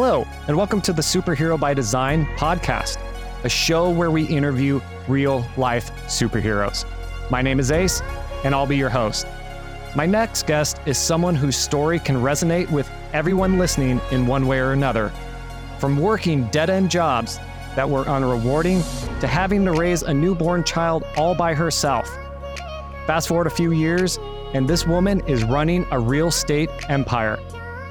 Hello, and welcome to the Superhero by Design podcast, a show where we interview real life superheroes. My name is Ace, and I'll be your host. My next guest is someone whose story can resonate with everyone listening in one way or another. From working dead end jobs that were unrewarding to having to raise a newborn child all by herself. Fast forward a few years, and this woman is running a real estate empire,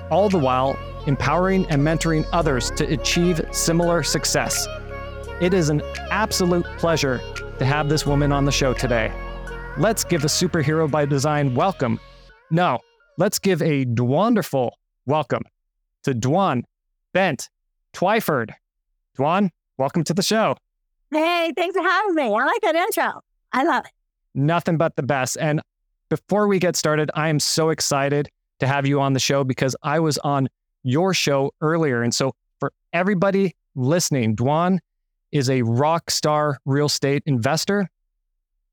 all the while empowering and mentoring others to achieve similar success. It is an absolute pleasure to have this woman on the show today. Let's give a superhero by design welcome. No, let's give a wonderful welcome to Dwan Bent Twyford. Dwan, welcome to the show. Hey, thanks for having me. I like that intro. I love it. Nothing but the best. And before we get started, I am so excited to have you on the show because I was on your show earlier. And so, for everybody listening, Dwan is a rock star real estate investor,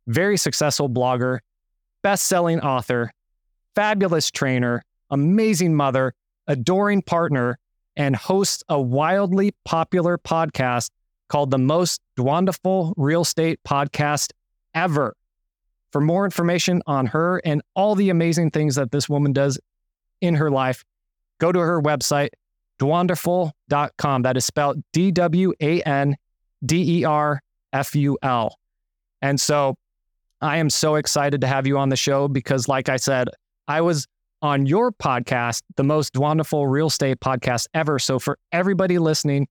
very successful blogger, best selling author, fabulous trainer, amazing mother, adoring partner, and hosts a wildly popular podcast called the Most Dwanderful Real Estate Podcast Ever. For more information on her and all the amazing things that this woman does in her life, go to her website, dwanderful.com. That is spelled D W A N D E R F U L. And so I am so excited to have you on the show because, like I said, I was on your podcast, the most Dwanderful real estate podcast ever. So, for everybody listening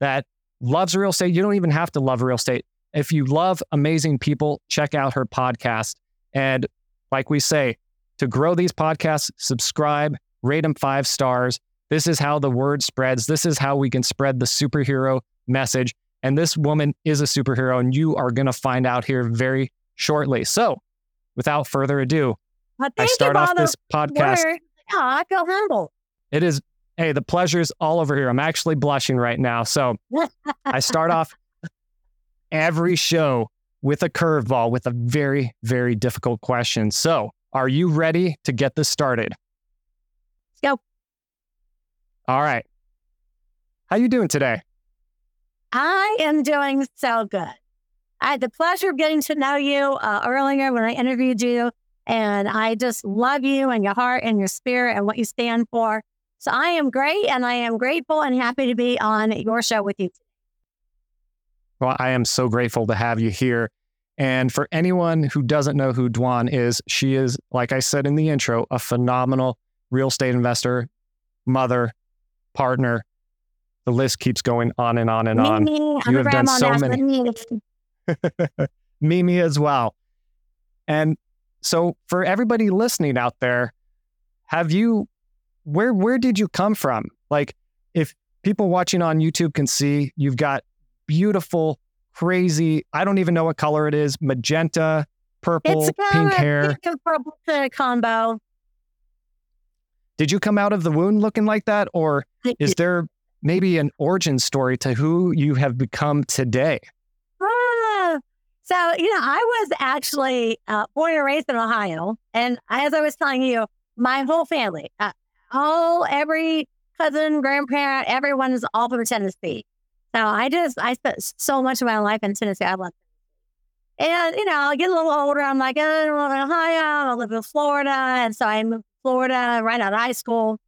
that loves real estate, you don't even have to love real estate. If you love amazing people, check out her podcast. And like we say, to grow these podcasts, subscribe, rate them five stars. This is how the word spreads. This is how we can spread the superhero message. And this woman is a superhero, and you are going to find out here very shortly. So, without further ado, Well, I start off this podcast. word. Yeah, I feel humble. It is, hey, the pleasure is all over here. I'm actually blushing right now. So, I start off every show with a curveball with a very, very difficult question. So, are you ready to get this started? Go. All right. How you doing today? I am doing so good. I had the pleasure of getting to know you uh, earlier when I interviewed you, and I just love you and your heart and your spirit and what you stand for. So I am great, and I am grateful and happy to be on your show with you. Well, I am so grateful to have you here. And for anyone who doesn't know who Dwan is, she is, like I said in the intro, a phenomenal real estate investor, mother, partner. The list keeps going on and on and on. Mimi, I'm You have done so many. Mimi. As well. And so for everybody listening out there, have you where where did you come from? Like if people watching on YouTube can see, you've got beautiful, crazy, I don't even know what color it is, magenta, purple, It's uh, pink hair. pink and purple combo. Did you come out of the wound looking like that or is there maybe an origin story to who you have become today? Ah, so, you know, I was actually uh, born and raised in Ohio. And as I was telling you, my whole family, uh, all, every cousin, grandparent, everyone is all from Tennessee. So I just, I spent so much of my life in Tennessee. I love. And, you know, I get a little older. I'm like, I don't live in Ohio. I live in Florida. And so I moved Florida right out of high school.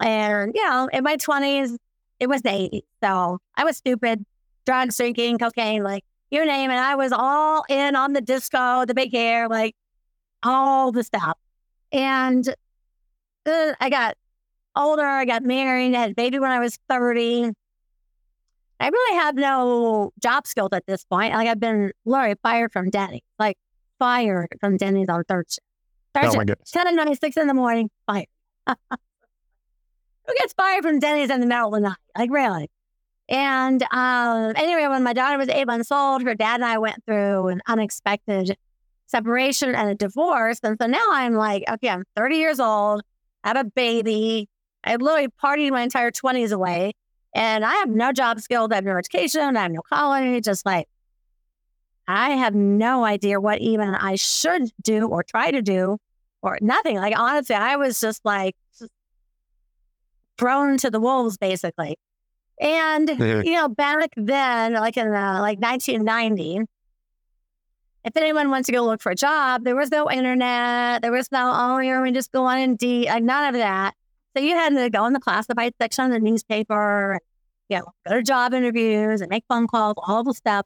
And, you know, in my 20s, it was the 80s. So I was stupid, drugs, drinking, cocaine, like, you name it. I was all in on the disco, the big hair, like all the stuff. And uh, I got older. I got married. I had a baby when I was 30. I really have no job skills at this point. Like I've been literally fired from Denny's, like fired from Denny's on third shift. Third Oh my goodness. 10 and 96 in the morning, fired. Who gets fired from Denny's in the middle of the night? Like really? And um, anyway, when my daughter was eight months old, her dad and I went through an unexpected separation and a divorce. And so now I'm like, okay, I'm 30 years old, I have a baby. I literally partied my entire 20s away. And I have no job skills, I have no education, I have no college. Just like, I have no idea what even I should do or try to do or nothing. Like, honestly, I was just like, thrown to the wolves, basically. And, you know, back then, like in uh, like 1990, if anyone wants to go look for a job, there was no internet. There was no, oh, you're going to just go on Indeed, like none of that. So you had to go in the classified section of the newspaper, and, you know, go to job interviews and make phone calls, all the stuff.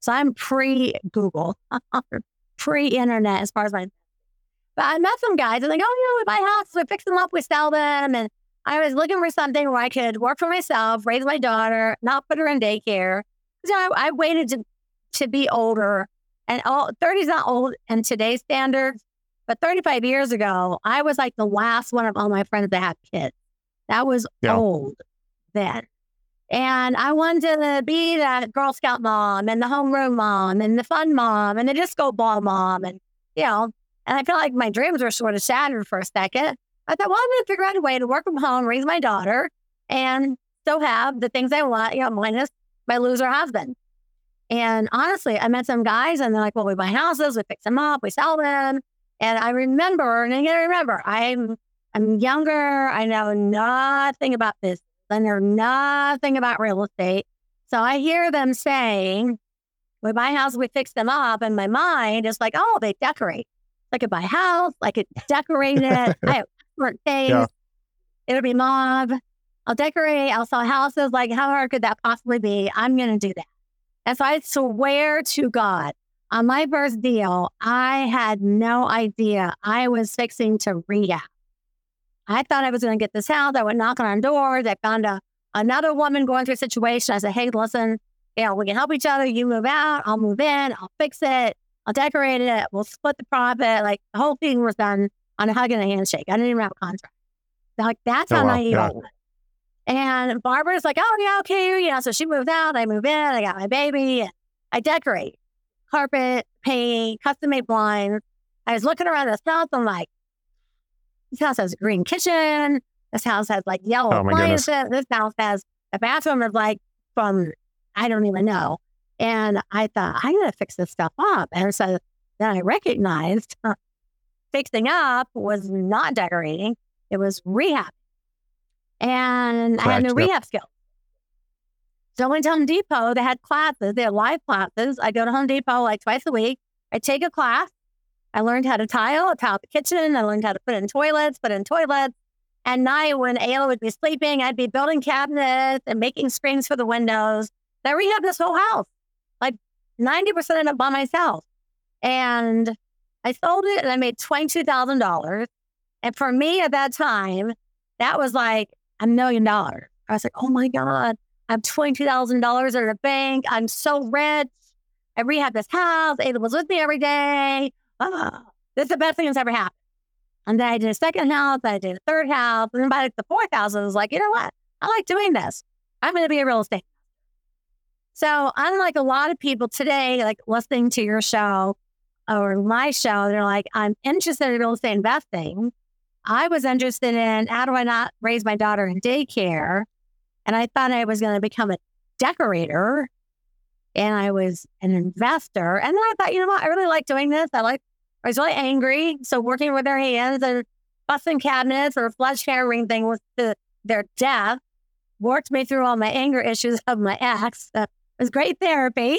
So I'm pre Google, pre internet as far as my. But I met some guys and like, oh, you know, we buy houses, we fix them up, we sell them. And I was looking for something where I could work for myself, raise my daughter, not put her in daycare. know, I, I waited to, to be older and all 30 is not old in today's standards, but 35 years ago, I was like the last one of all my friends that had kids. That was Yeah. old then. And I wanted to be that Girl Scout mom and the homeroom mom and the fun mom and the disco ball mom. And, you know, and I felt like my dreams were sort of shattered for a second. I thought, well, I'm going to figure out a way to work from home, raise my daughter, and still have the things I want, you know, minus my loser husband. And honestly, I met some guys and they're like, well, we buy houses, we fix them up, we sell them. And I remember, and I remember, I'm I'm younger, I know nothing about this. I know nothing about real estate. So I hear them saying, we buy houses, we fix them up. And my mind is like, oh, they decorate. I could buy a house, I could decorate it. I have different things. Yeah. It'll be mob. I'll decorate, I'll sell houses. Like, how hard could that possibly be? I'm gonna do that. And so I swear to God, on my first deal, I had no idea I was fixing to rehab. I thought I was going to get this house. I went knocking on doors. I found a, another woman going through a situation. I said, hey, listen, you know, we can help each other. You move out, I'll move in, I'll fix it, I'll decorate it, we'll split the profit. Like the whole thing was done on a hug and a handshake. I didn't even have a contract. Like that's Oh, how wow. naive Yeah. I was. And Barbara's like, oh, yeah, okay. You know, so she moved out. I move in. I got my baby. And I decorate carpet, paint, custom made blinds. I was looking around this house. I'm like, this house has a green kitchen. This house has like yellow Oh, goodness. appliances. This house has a bathroom of like from, I don't even know. And I thought, I'm going to fix this stuff up. And so then I recognized fixing up was not decorating, it was rehab. And I had no yep. rehab skills. So I went to Home Depot. They had classes, they had live classes. I go to Home Depot like twice a week. I take a class. I learned how to tile, tile the kitchen. I learned how to put in toilets, put in toilets. At night, when Ayla would be sleeping, I'd be building cabinets and making screens for the windows. I rehabbed this whole house, like 90% of it by myself. And I sold it and I made $22,000. And for me at that time, that was like a million dollars. I was like, oh my God, I have $22,000 in the bank. I'm so rich. I rehabbed this house. Ada was with me every day. Ah, this is the best thing that's ever happened. And then I did a second house. I did a third house. And then by the fourth house, I was like, you know what? I like doing this. I'm going to be a real estate. So unlike a lot of people today, like listening to your show or my show, they're like, I'm interested in real estate investing. I was interested in how do I not raise my daughter in daycare? And I thought I was going to become a decorator and I was an investor. And then I thought, you know what? I really like doing this. I like, I was really angry. So working with their hands and busting cabinets or flush sledgehammering thing was to their death worked me through all my anger issues of my ex. Uh, it was great therapy.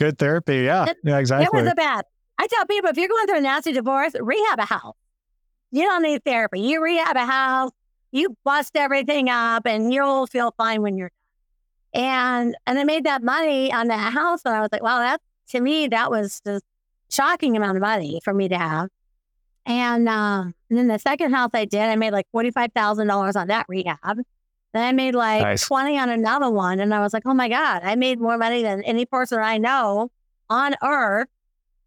Good therapy. Yeah. It- Yeah, exactly. It was a bad. I tell people if you're going through a nasty divorce, rehab a house. You don't need therapy. You rehab a house, you bust everything up, and you'll feel fine when you're done. And and I made that money on that house, and I was like, wow, that to me that was just shocking amount of money for me to have. And, uh, and then the second house I did, I made like forty five thousand dollars on that rehab. Then I made like Nice. twenty on another one, and I was like, oh my god, I made more money than any person I know on earth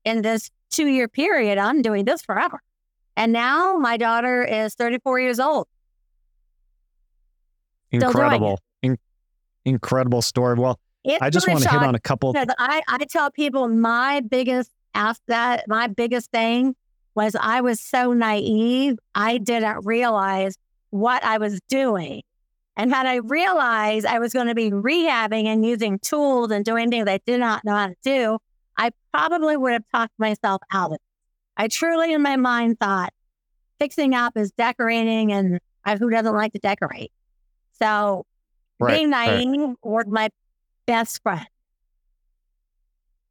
in this two year period. I'm doing this forever. And now my daughter is 34 years old. Incredible. In- incredible story. Well, It's I just want to hit on a couple. I, I tell people my biggest asset, my biggest thing was I was so naive. I didn't realize what I was doing. And had I realized I was going to be rehabbing and using tools and doing things I did not know how to do, I probably would have talked myself out of it. I truly, in my mind, thought fixing up is decorating and I, who doesn't like to decorate? So Right, being right. naive was my best friend.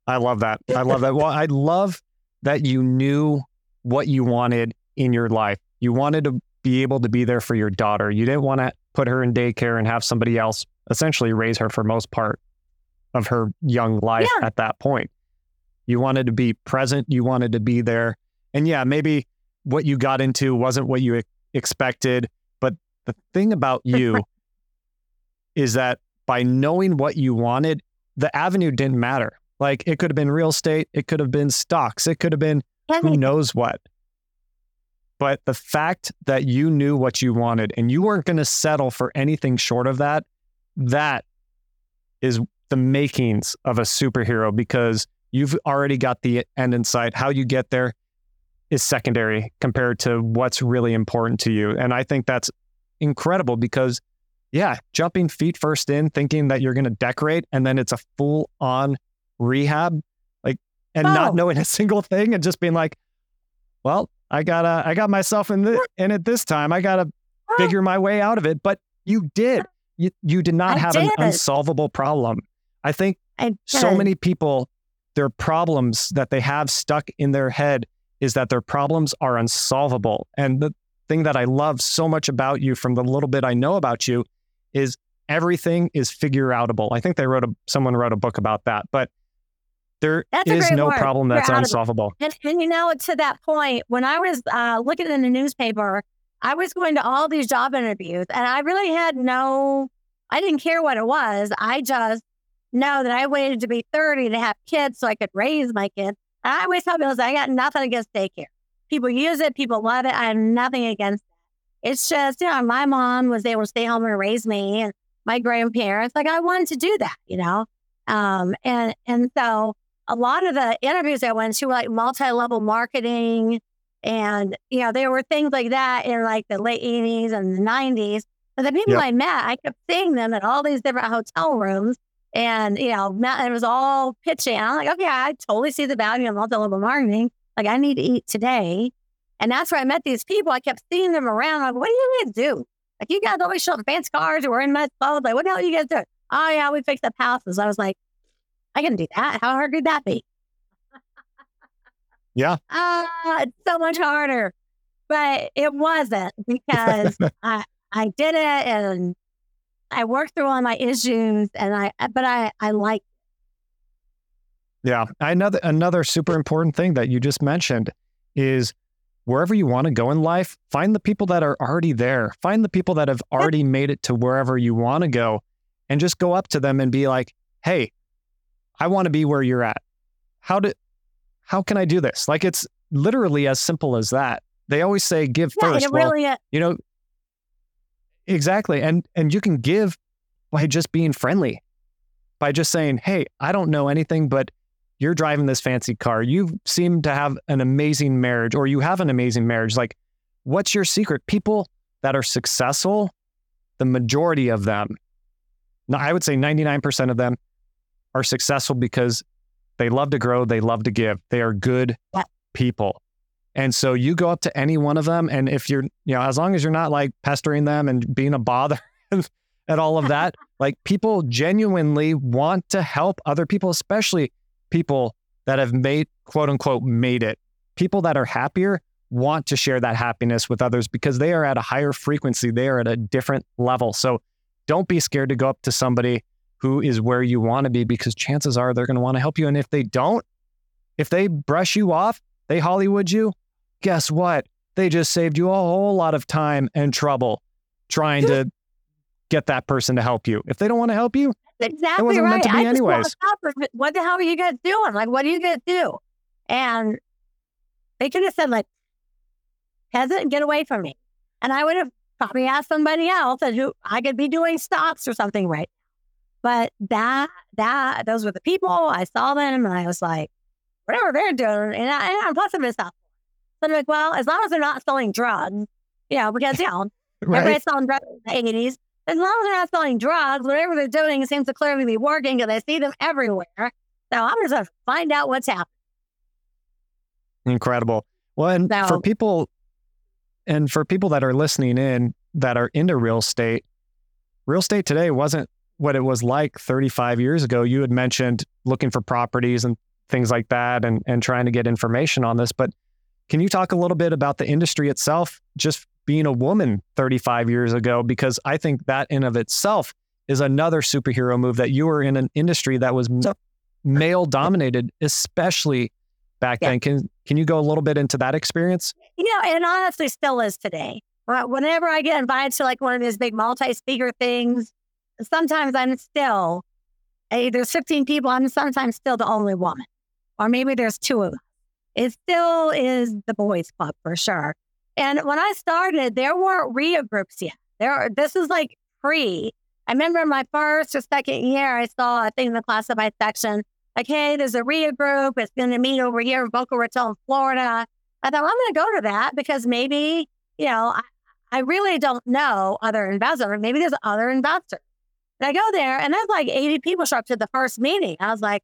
I love that. I love that. Well, I love that you knew what you wanted in your life. You wanted to be able to be there for your daughter. You didn't want to put her in daycare and have somebody else essentially raise her for most part of her young life Yeah. at that point. You wanted to be present, you wanted to be there. And yeah, maybe what you got into wasn't what you expected, but the thing about you is that by knowing what you wanted, the avenue didn't matter. Like it could have been real estate, it could have been stocks, it could have been who knows what. But the fact that you knew what you wanted and you weren't going to settle for anything short of that, that is the makings of a superhero because you've already got the end in sight. How you get there is secondary compared to what's really important to you. And I think that's incredible because, yeah, jumping feet first in, thinking that you're going to decorate and then it's a full on rehab, like, and Oh. not knowing a single thing and just being like, well, I gotta, I got myself in, the, in it this time. I gotta figure my way out of it. But you did. You, you did not I have an unsolvable problem. I think I so many people, their problems that they have stuck in their head is that their problems are unsolvable. And the thing that I love so much about you from the little bit I know about you is everything is figure outable. I think they wrote a someone wrote a book about that, but there That's is no word, problem that's unsolvable. And, and you know, to that point, when I was uh, looking in the newspaper, I was going to all these job interviews and I really had no, I didn't care what it was. I just know that I waited to be 30 to have kids so I could raise my kids. And I always tell people, I got nothing against daycare. People use it, people love it. I have nothing against it. It's just, you know, my mom was able to stay home and raise me and my grandparents. Like I wanted to do that, you know? Um, and, and so a lot of the interviews I went to were like multi-level marketing and you know there were things like that in like the late 80s and the 90s but the people Yep. I met I kept seeing them at all these different hotel rooms and you know it was all pitching. I'm like okay I totally see the value of multi-level marketing. Like I need to eat today. And that's where I met these people. I kept seeing them around. Like what do you guys do? Like you guys always show up in fancy cars or wearing nice clothes. Like what the hell are you guys do? Oh yeah we fix up houses. I was like I can do that. How hard could that be? Yeah. Ah, it's so much harder. But it wasn't because I I did it and I worked through all my issues and I but I I like Yeah. Another another super important thing that you just mentioned is wherever you want to go in life, find the people that are already there. Find the people that have already made it to wherever you want to go and just go up to them and be like, "Hey, I want to be where you're at. How do how can I do this?" Like it's literally as simple as that. They always say give yeah, first. Well, really is. you know exactly and and you can give by just being friendly by just saying hey i don't know anything but you're driving this fancy car you seem to have an amazing marriage or you have an amazing marriage like what's your secret people that are successful the majority of them i would say 99% of them are successful because they love to grow they love to give they are good people and so you go up to any one of them, and if you're, you know, as long as you're not like pestering them and being a bother and all of that, like people genuinely want to help other people, especially people that have made, quote unquote, made it. People that are happier want to share that happiness with others because they are at a higher frequency, they are at a different level. So don't be scared to go up to somebody who is where you want to be because chances are they're going to want to help you. And if they don't, if they brush you off, they Hollywood you, guess what? They just saved you a whole lot of time and trouble trying to get that person to help you. If they don't want to help you, Exactly wasn't right. meant to be I just anyways. walked up and, what the hell are you guys doing? Like, what do you guys do? And they could have said, like, peasant, get away from me. And I would have probably asked somebody else and who I could be doing stocks or something right. But that that those were the people. I saw them and I was like, whatever they're doing, and, I, and I'm plus I'm stuff. So I'm like, well, as long as they're not selling drugs, you know, because you know, right? Everybody's selling drugs in the 80s. As long as they're not selling drugs, whatever they're doing seems to clearly be working because I see them everywhere. So I'm just to find out what's happening. Incredible. Well, and for people and for people that are listening in, that are into real estate, real estate today wasn't what it was like 35 years ago. You had mentioned looking for properties and things like that and, and trying to get information on this. But can you talk a little bit about the industry itself, just being a woman 35 years ago? Because I think that in of itself is another superhero move that you were in an industry that was male dominated, especially back yeah. then. Can can you go a little bit into that experience? You know, and honestly still is today. Whenever I get invited to like one of these big multi-speaker things, sometimes I'm still, hey, there's 15 people, I'm sometimes still the only woman. Or maybe there's two of us. It still is the boys club for sure. And when I started, there weren't REIA groups yet. There, this is like pre. I remember my first or second year, I saw a thing in the classified section like, hey, there's a REIA group. It's going to meet over here in Boca Raton, Florida. I thought, well, I'm going to go to that because maybe, you know, I, I really don't know other investors. Maybe there's other investors. And I go there and there's like 80 people show up to the first meeting. I was like,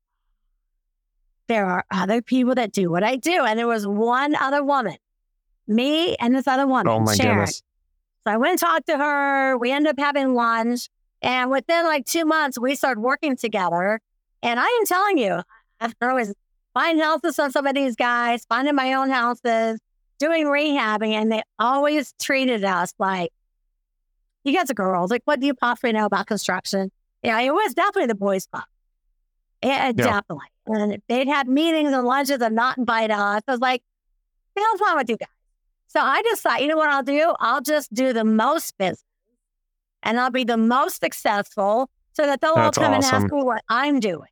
there are other people that do what I do. And there was one other woman, me and this other woman, oh my Sharon. Goodness. So I went and talked to her. We ended up having lunch. And within like two months, we started working together. And I am telling you, I was buying houses on some of these guys, finding my own houses, doing rehabbing, and they always treated us like, you guys are girls. Like, what do you possibly know about construction? Yeah, it was definitely the boys' club. It, yeah. Definitely. And they'd have meetings and lunches and not invite us. I was like, the hell's wrong with you guys? So I just thought, you know what I'll do? I'll just do the most business and I'll be the most successful so that they'll That's all come awesome. and ask me what I'm doing.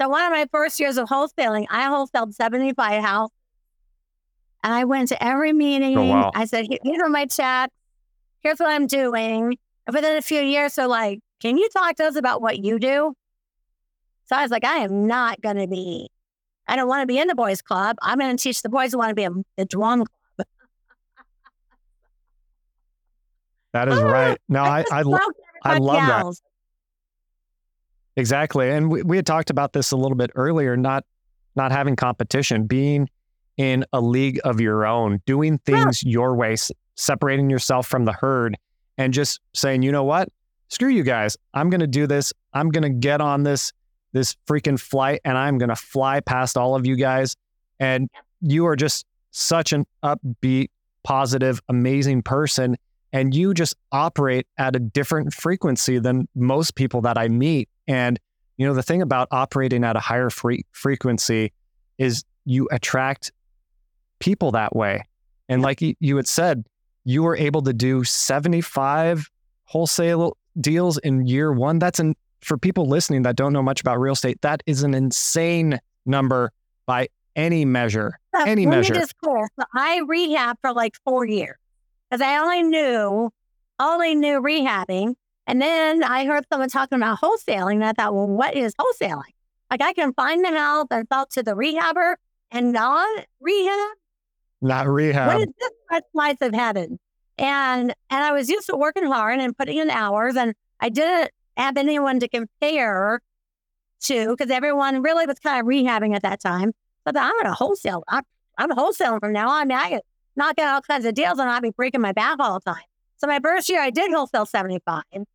So one of my first years of wholesaling, I wholesaled 75 houses. And I went to every meeting. Oh, wow. I said, here are my checks. Here's what I'm doing. And within a few years, they're like, can you talk to us about what you do? So I was like, I am not going to be, I don't want to be in the boys club. I'm going to teach the boys who want to be in the drum club. That is oh, right. No, I, I, I, I love that. Exactly. And we, we had talked about this a little bit earlier, not not having competition, being in a league of your own, doing things yeah. your way, separating yourself from the herd and just saying, you know what? Screw you guys. I'm going to do this. I'm going to get on this this freaking flight and I'm going to fly past all of you guys and you are just such an upbeat, positive, amazing person and you just operate at a different frequency than most people that I meet and, you know, the thing about operating at a higher free- frequency is you attract people that way. And like you had said, you were able to do 75 wholesale deals in year one. That's an, for people listening that don't know much about real estate, that is an insane number by any measure. any measure. Cool. So I rehab for like four years because I only knew, only knew rehabbing and then I heard someone talking about wholesaling, and I thought, well, what is wholesaling? Like I can find the house and sell to the rehabber and not rehab. Not rehab. What is this slice of heaven? And and I was used to working hard and putting in hours, and I didn't have anyone to compare to because everyone really was kind of rehabbing at that time. But I'm going to wholesale. I'm, I'm wholesaling from now on. I can knock out all kinds of deals, and I'll be breaking my back all the time. So my first year, I did wholesale 75. And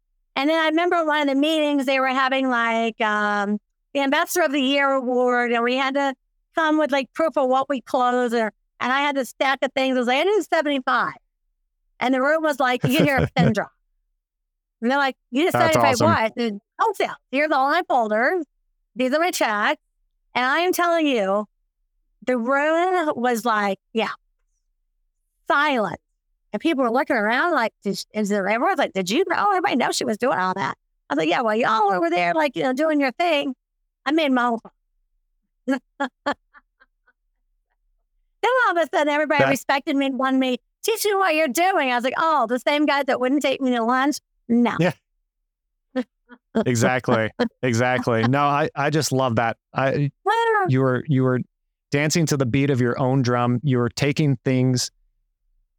then I remember one of the meetings they were having like um, the Ambassador of the Year award, and we had to come with like proof of what we closed, or, and I had a stack of things. I was like, I did 75. And the room was like, you can hear a pin drop. And they're like, you just 75 awesome. what? I said, wholesale. Oh, Here's all my folders. These are my checks. And I am telling you, the room was like, yeah, silent. And people were looking around like, is there everyone's like, did you know? Everybody know she was doing all that. I was like, yeah, well, y'all over there, like, you know, doing your thing. I made my own. then all of a sudden, everybody that, respected me and wanted me, teach me what you're doing. I was like, oh, the same guy that wouldn't take me to lunch? No. Yeah. exactly. Exactly. No, I, I just love that. I you were you were dancing to the beat of your own drum. You were taking things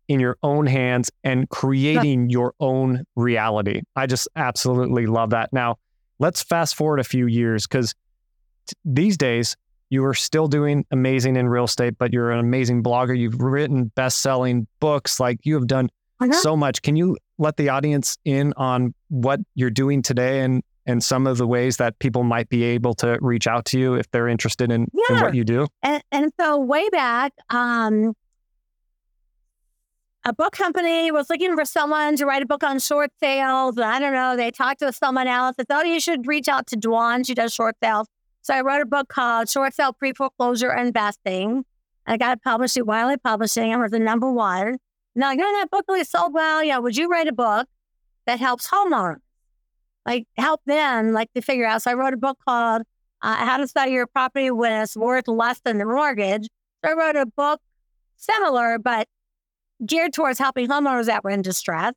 in your own hands and creating your own reality. I just absolutely love that. Now, let's fast forward a few years because t- these days you are still doing amazing in real estate, but you're an amazing blogger. You've written best selling books. Like you have done Uh-huh. so much. Can you let the audience in on what you're doing today and and some of the ways that people might be able to reach out to you if they're interested in, in what you do? And, and so way back, um, a book company was looking for someone to write a book on short sales. And I don't know, they talked to someone else. They thought you should reach out to Dwan. She does short sales. So I wrote a book called Short Sale Pre Foreclosure Investing. I got it published at Wiley Publishing. I was the number one. Now, you know, that book really sold well. Yeah, would you write a book that helps homeowners? Like, help them, like, to figure out. So I wrote a book called uh, How to Sell Your Property When It's Worth Less Than the Mortgage. So I wrote a book similar, but geared towards helping homeowners that were in distress.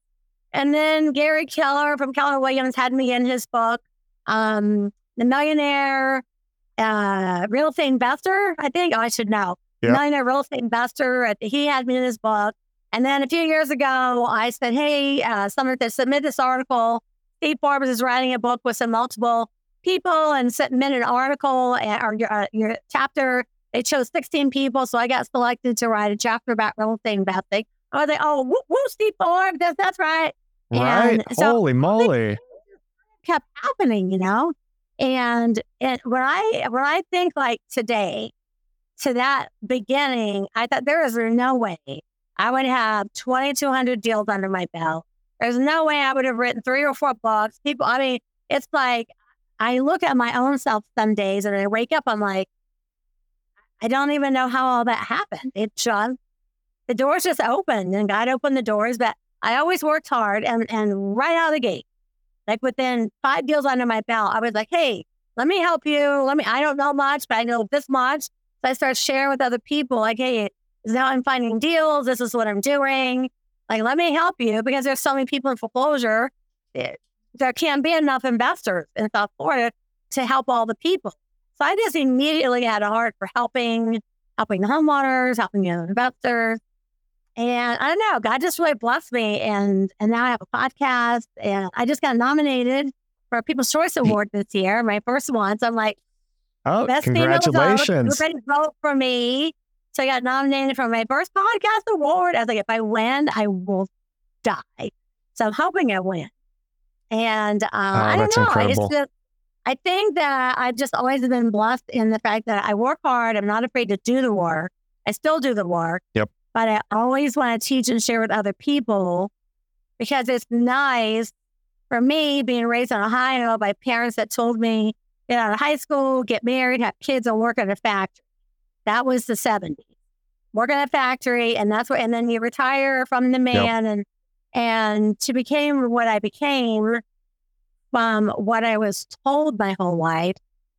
And then Gary Keller from Keller Williams had me in his book, um, The Millionaire uh, Real Estate Investor. I think oh, I should know. Yeah. Millionaire Real Estate Investor. He had me in his book. And then a few years ago, I said, Hey, uh, someone to submit this article. Steve Forbes is writing a book with some multiple people and submit an article uh, or your, uh, your chapter. They chose 16 people. So I got selected to write a chapter about real estate investing. I was like, Oh, woo, woo Steve Forbes. That's, that's right. Right? And so- Holy moly. kept happening, you know. And and when I when I think like today to that beginning, I thought there is no way I would have 2,200 deals under my belt. There's no way I would have written three or four books. People, I mean, it's like I look at my own self some days and I wake up, I'm like, I don't even know how all that happened. It just the doors just opened and God opened the doors, but I always worked hard and and right out of the gate like within five deals under my belt, I was like, hey, let me help you. Let me, I don't know much, but I know this much. So I start sharing with other people, like, hey, this is how I'm finding deals. This is what I'm doing. Like, let me help you because there's so many people in foreclosure. It, there can't be enough investors in South Florida to help all the people. So I just immediately had a heart for helping, helping the homeowners, helping the investors. And I don't know, God just really blessed me. And and now I have a podcast and I just got nominated for a People's Choice Award this year, my first one. So I'm like, Oh, best female adult. congratulations. Everybody vote for me. So I got nominated for my first podcast award. I was like, if I win, I will die. So I'm hoping I win. And uh, I don't Oh, know. incredible. It's just, I think that I've just always been blessed in the fact that I work hard. I'm not afraid to do the work. I still do the work. Yep. But I always want to teach and share with other people because it's nice for me being raised in Ohio by parents that told me get out of high school, get married, have kids, and work at a factory. That was the 70s. Work at a factory, and that's what, and then you retire from the man, and and to became what I became from what I was told my whole life,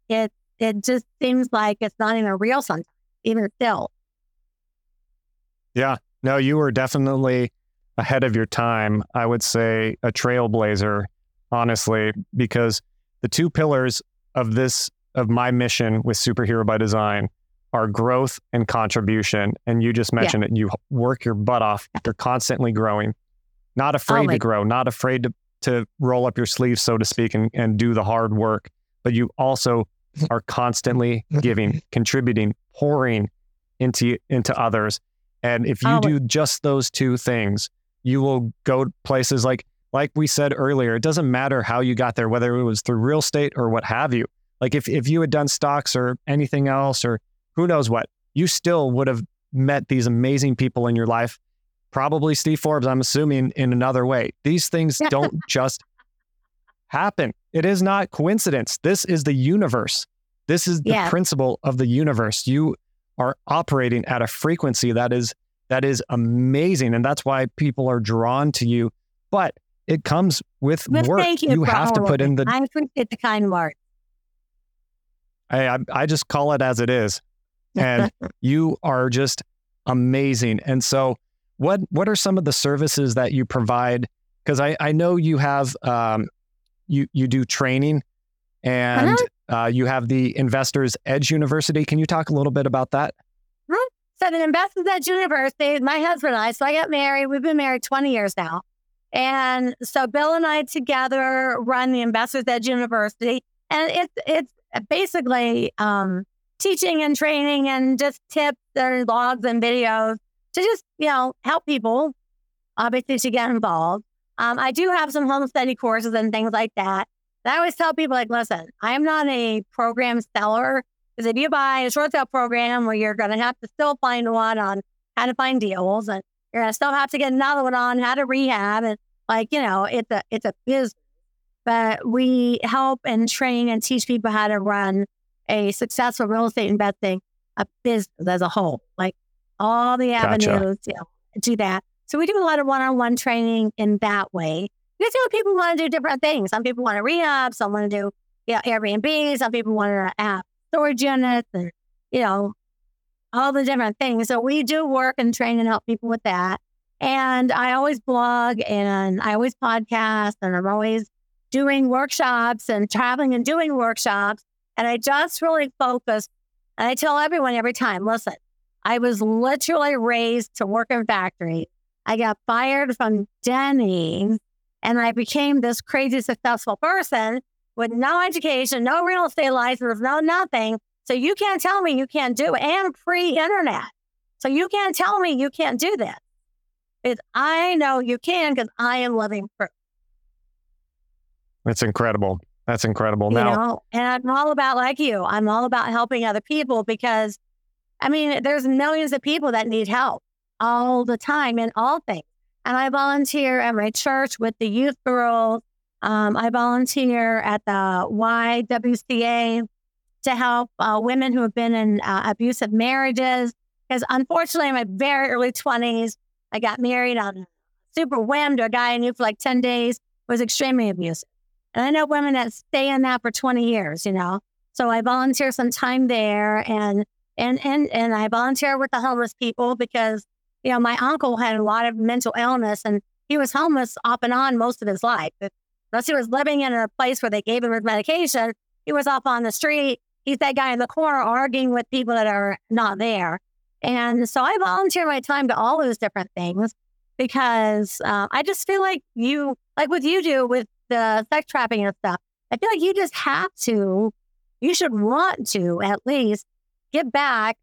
it it just seems like it's not even real sometimes, even still. Yeah. No, you were definitely ahead of your time. I would say a trailblazer, honestly, because the two pillars of this, of my mission with Superhero by Design are growth and contribution. And you just mentioned it. You work your butt off. You're constantly growing, not afraid my- to grow, not afraid to, to roll up your sleeves, so to speak, and, and do the hard work. But you also are constantly giving, contributing, pouring into into others. And if you Oh, do just those two things, you will go places like like we said earlier, it doesn't matter how you got there, whether it was through real estate or what have you. Like if, if you had done stocks or anything else or who knows what, you still would have met these amazing people in your life. Probably Steve Forbes, I'm assuming, in another way. These things don't just happen. It is not coincidence. This is the universe. This is the Yeah. principle of the universe. You are operating at a frequency that is that is amazing, and that's why people are drawn to you. But it comes with Well, work. thank you, for have to put in the. I appreciate the kind words. I, I I just call it as it is, and you are just amazing. And so, what what are some of the services that you provide? Because I I know you have um you you do training, and Uh-huh. Uh, you have the Investors Edge University. Can you talk a little bit about that? So the Investors Edge University, my husband and I, so I got married. We've been married 20 years now. And so Bill and I together run the Investors Edge University. And it's it's basically um, teaching and training and just tips and logs and videos to just, you know, help people obviously to get involved. Um, I do have some home study courses and things like that. I always tell people, like, listen, I'm not a program seller because if you buy a short sale program where you're going to have to still find one on how to find deals and you're going to still have to get another one on how to rehab and like, you know, it's a, it's a business, but we help and train and teach people how to run a successful real estate investing a business as a whole, like all the avenues, gotcha. you know, do that. So we do a lot of one-on-one training in that way. You know, people want to do different things. Some people want to rehab, some want to do you know, Airbnb, some people want to have storage units and you know, all the different things. So we do work and train and help people with that. And I always blog and I always podcast and I'm always doing workshops and traveling and doing workshops. And I just really focus. And I tell everyone every time, listen, I was literally raised to work in factories. I got fired from Denny's and I became this crazy successful person with no education, no real estate license, no nothing. So you can't tell me you can't do it and free internet. So you can't tell me you can't do this. It's, I know you can because I am living proof. That's incredible. That's incredible. Now, know, and I'm all about like you. I'm all about helping other people because, I mean, there's millions of people that need help all the time in all things. And I volunteer at my church with the youth girls. Um, I volunteer at the YWCA to help uh, women who have been in uh, abusive marriages. Because unfortunately, in my very early 20s, I got married on super whim to a guy I knew for like 10 days, was extremely abusive. And I know women that stay in that for 20 years, you know. So I volunteer some time there and and and and I volunteer with the homeless people because you know, my uncle had a lot of mental illness and he was homeless off and on most of his life. Unless he was living in a place where they gave him his medication, he was off on the street. He's that guy in the corner arguing with people that are not there. And so I volunteer my time to all those different things because uh, I just feel like you, like what you do with the sex trafficking and stuff, I feel like you just have to, you should want to at least get back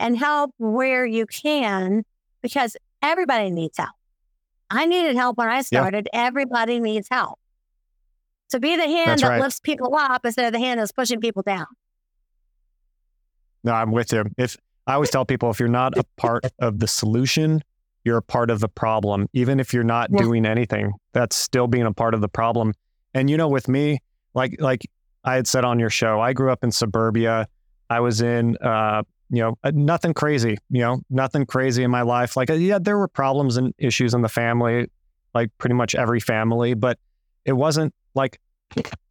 and help where you can because everybody needs help. I needed help when I started. Everybody needs help. To be the hand that's that right. lifts people up instead of the hand that's pushing people down. No, I'm with you. If I always tell people, if you're not a part of the solution, you're a part of the problem. Even if you're not yeah. doing anything, that's still being a part of the problem. And you know, with me, like like I had said on your show, I grew up in suburbia. I was in uh, you know, uh, nothing crazy, you know, nothing crazy in my life. Like, uh, yeah, there were problems and issues in the family, like pretty much every family, but it wasn't like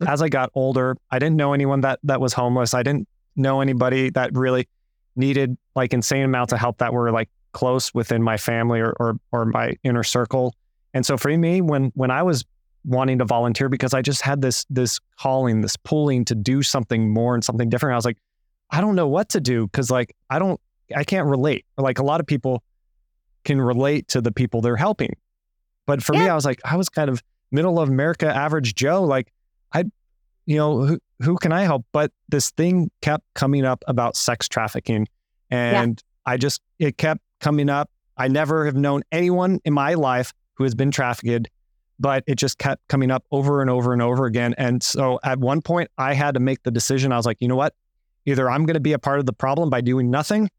as I got older, I didn't know anyone that that was homeless. I didn't know anybody that really needed like insane amounts of help that were like close within my family or or, or my inner circle. And so for me, when when I was wanting to volunteer because I just had this this calling, this pulling to do something more and something different, I was like, I don't know what to do because like I don't I can't relate. Like a lot of people can relate to the people they're helping. But for yeah. me, I was like, I was kind of middle of America average Joe. Like I you know, who who can I help? But this thing kept coming up about sex trafficking. And yeah. I just it kept coming up. I never have known anyone in my life who has been trafficked, but it just kept coming up over and over and over again. And so at one point I had to make the decision. I was like, you know what? Either I'm going to be a part of the problem by doing nothing,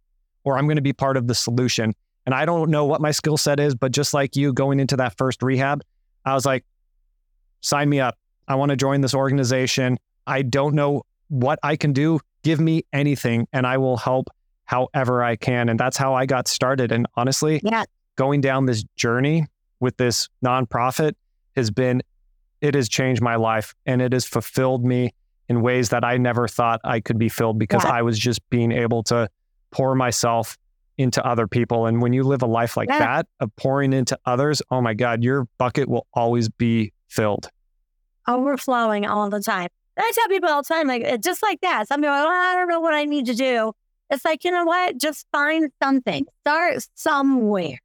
or I'm going to be part of the solution. And I don't know what my skill set is, but just like you going into that first rehab, I was like, sign me up. I want to join this organization. I don't know what I can do. Give me anything and I will help however I can. And that's how I got started. And honestly, yeah. going down this journey with this nonprofit has been, it has changed my life and it has fulfilled me in ways that I never thought I could be filled because yeah. I was just being able to pour myself into other people. And when you live a life like yeah. that of pouring into others, oh my God, your bucket will always be filled. Overflowing all the time. And I tell people all the time, like just like that. Some people, oh, I don't know what I need to do. It's like, you know what? Just find something. Start somewhere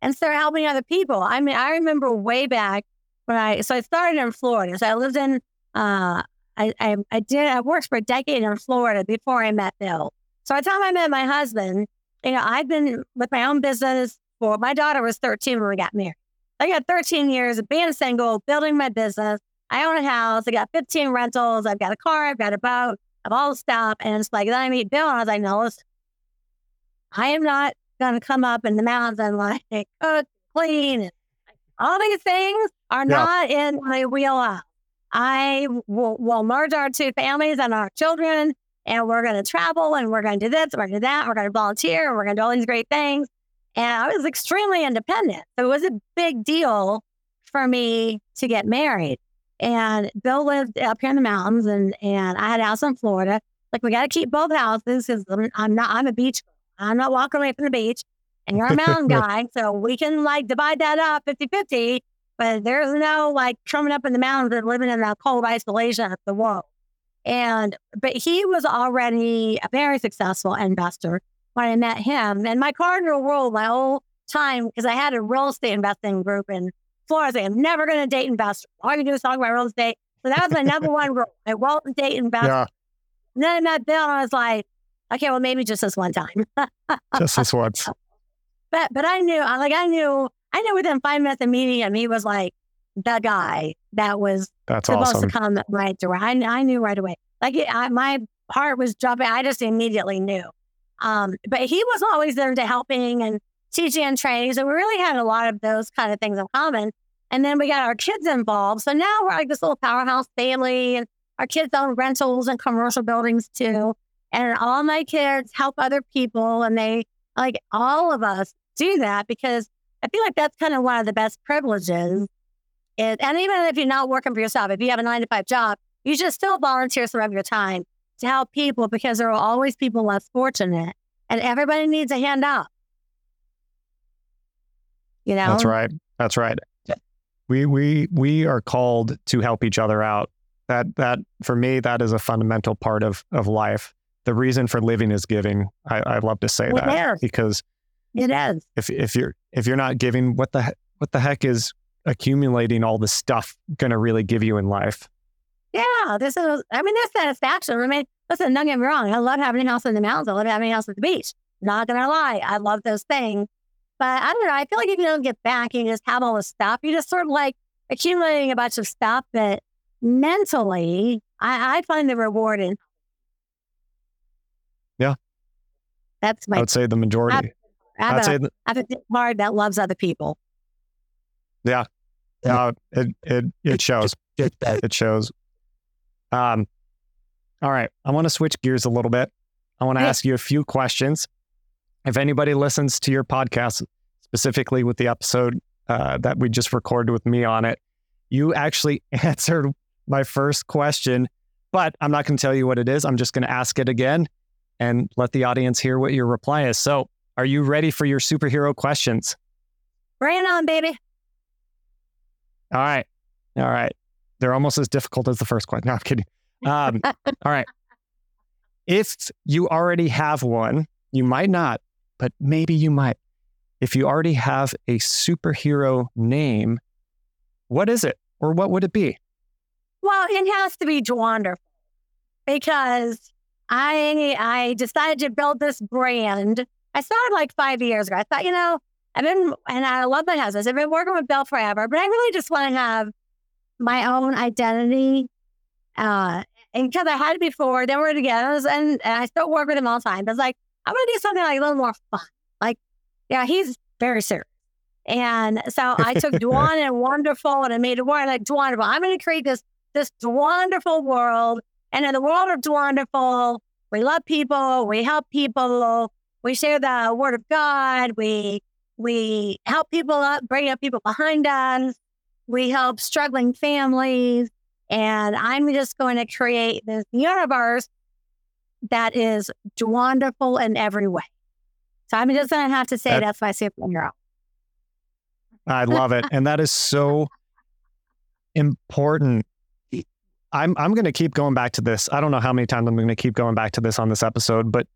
and start helping other people. I mean, I remember way back when I so I started in Florida. So I lived in uh, I, I, I did, I worked for a decade in Florida before I met Bill. So by the time I met my husband, you know, I've been with my own business for, my daughter was 13 when we got married. I got 13 years of being single, building my business. I own a house. I got 15 rentals. I've got a car. I've got a boat. I've all the stuff. And it's like, then I meet Bill and I was like, no, listen, I am not going to come up in the mountains and like cook, clean, and all these things are yeah. not in my wheelhouse. I will, will merge our two families and our children, and we're going to travel and we're going to do this, we're going to do that, we're going to volunteer, and we're going to do all these great things. And I was extremely independent. So it was a big deal for me to get married. And Bill lived up here in the mountains, and, and I had a house in Florida. Like, we got to keep both houses because I'm not, I'm a beach I'm not walking away from the beach and you're a mountain guy. So we can like divide that up 50 50, but there's no like coming up in the mountains and living in that cold isolation of the world. And, but he was already a very successful investor when I met him. And my cardinal rule my whole time, because I had a real estate investing group in Florida, I'm never going to date investors. All you do is talk about real estate. So that was my number one rule. I won't date investors. Yeah. And then I met Bill and I was like, okay, well, maybe just this one time. just this once. But but I knew, I like I knew, I knew within five minutes of meeting him, he was like the guy that was That's supposed awesome. to come right to I, I knew right away. Like it, I, my heart was jumping. I just immediately knew. Um, but he was always there to helping and teaching and training. So we really had a lot of those kind of things in common. And then we got our kids involved. So now we're like this little powerhouse family, and our kids own rentals and commercial buildings too. And all my kids help other people, and they like all of us do that because I feel like that's kind of one of the best privileges. It, and even if you're not working for yourself, if you have a nine to five job, you should still volunteer some of your time to help people because there are always people less fortunate, and everybody needs a hand up. You know, that's right. That's right. We we we are called to help each other out. That that for me, that is a fundamental part of of life the reason for living is giving. I, I love to say well, that because it is. If if you're if you're not giving, what the what the heck is accumulating all the stuff going to really give you in life? Yeah, this is. I mean, there's satisfaction. I mean, listen, don't get me wrong. I love having a house in the mountains. I love having a house at the beach. Not gonna lie, I love those things. But I don't know. I feel like if you don't get back and you just have all this stuff, you just sort of like accumulating a bunch of stuff that mentally, I, I find the reward in yeah. That's my. I would say the majority. I would say the, I have a heart that loves other people. Yeah. Yeah. it, it, it shows. It shows. Um, all right. I want to switch gears a little bit. I want to ask you a few questions. If anybody listens to your podcast, specifically with the episode uh, that we just recorded with me on it, you actually answered my first question, but I'm not going to tell you what it is. I'm just going to ask it again and let the audience hear what your reply is. So, are you ready for your superhero questions? Bring it on, baby. All right. All right. They're almost as difficult as the first question. No, I'm kidding. Um, all right. If you already have one, you might not, but maybe you might. If you already have a superhero name, what is it or what would it be? Well, it has to be Dwanderful because I I decided to build this brand. I started like five years ago. I thought, you know, I've been and I love my husband. I've been working with Bill forever, but I really just want to have my own identity. Uh, and because I had it before, then we're together, and, and I still work with him all the time. But it's like I want to do something like a little more fun. Like, yeah, he's very serious. And so I took Dwan and Wonderful and I made it more like Wonderful. I'm going to create this this wonderful world and in the world of wonderful, we love people, we help people, we share the word of God, we we help people up, bring up people behind us, we help struggling families, and I'm just going to create this universe that is wonderful in every way. So I'm just going to have to say that, that's my super superhero. I love it, and that is so important I'm I'm going to keep going back to this. I don't know how many times I'm going to keep going back to this on this episode, but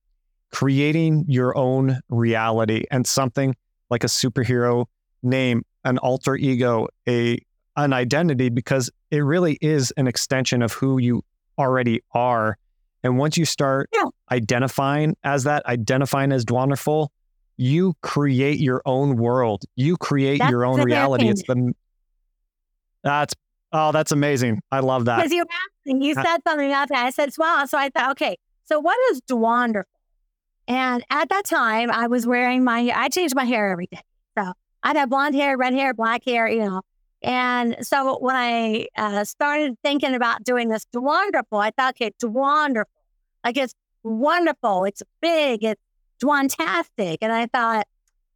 creating your own reality and something like a superhero name, an alter ego, a an identity because it really is an extension of who you already are. And once you start yeah. identifying as that, identifying as wonderful, you create your own world. You create That's your own reality. It's the that's oh, that's amazing. I love that. Because you asked you Uh, said something about that. I said, well, so I thought, okay, so what is Dwanderful? And at that time, I was wearing my, I changed my hair every day. So I'd have blonde hair, red hair, black hair, you know. And so when I uh, started thinking about doing this wonderful, I thought, okay, wonderful, Like it's wonderful. It's big. It's Dwantastic. And I thought,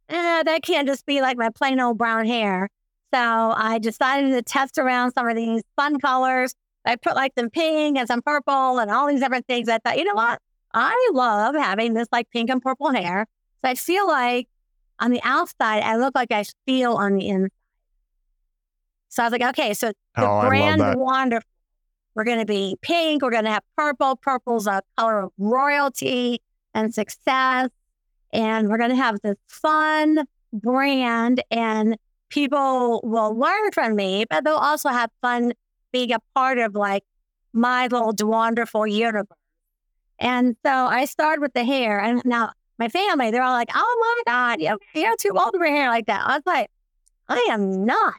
eh, that can't just be like my plain old brown hair. So I decided to test around some of these fun colors. I put like some pink and some purple and all these different things. I thought, you know what? I love having this like pink and purple hair. So I feel like on the outside, I look like I feel on the inside. So I was like, okay, so the Oh, brand wonderful. We're going to be pink. We're going to have purple. Purple's a color of royalty and success. And we're going to have this fun brand and people will learn from me, but they'll also have fun being a part of like my little wonderful universe. And so I started with the hair. And now my family, they're all like, oh my God, you- you're too old for hair like that. I was like, I am not.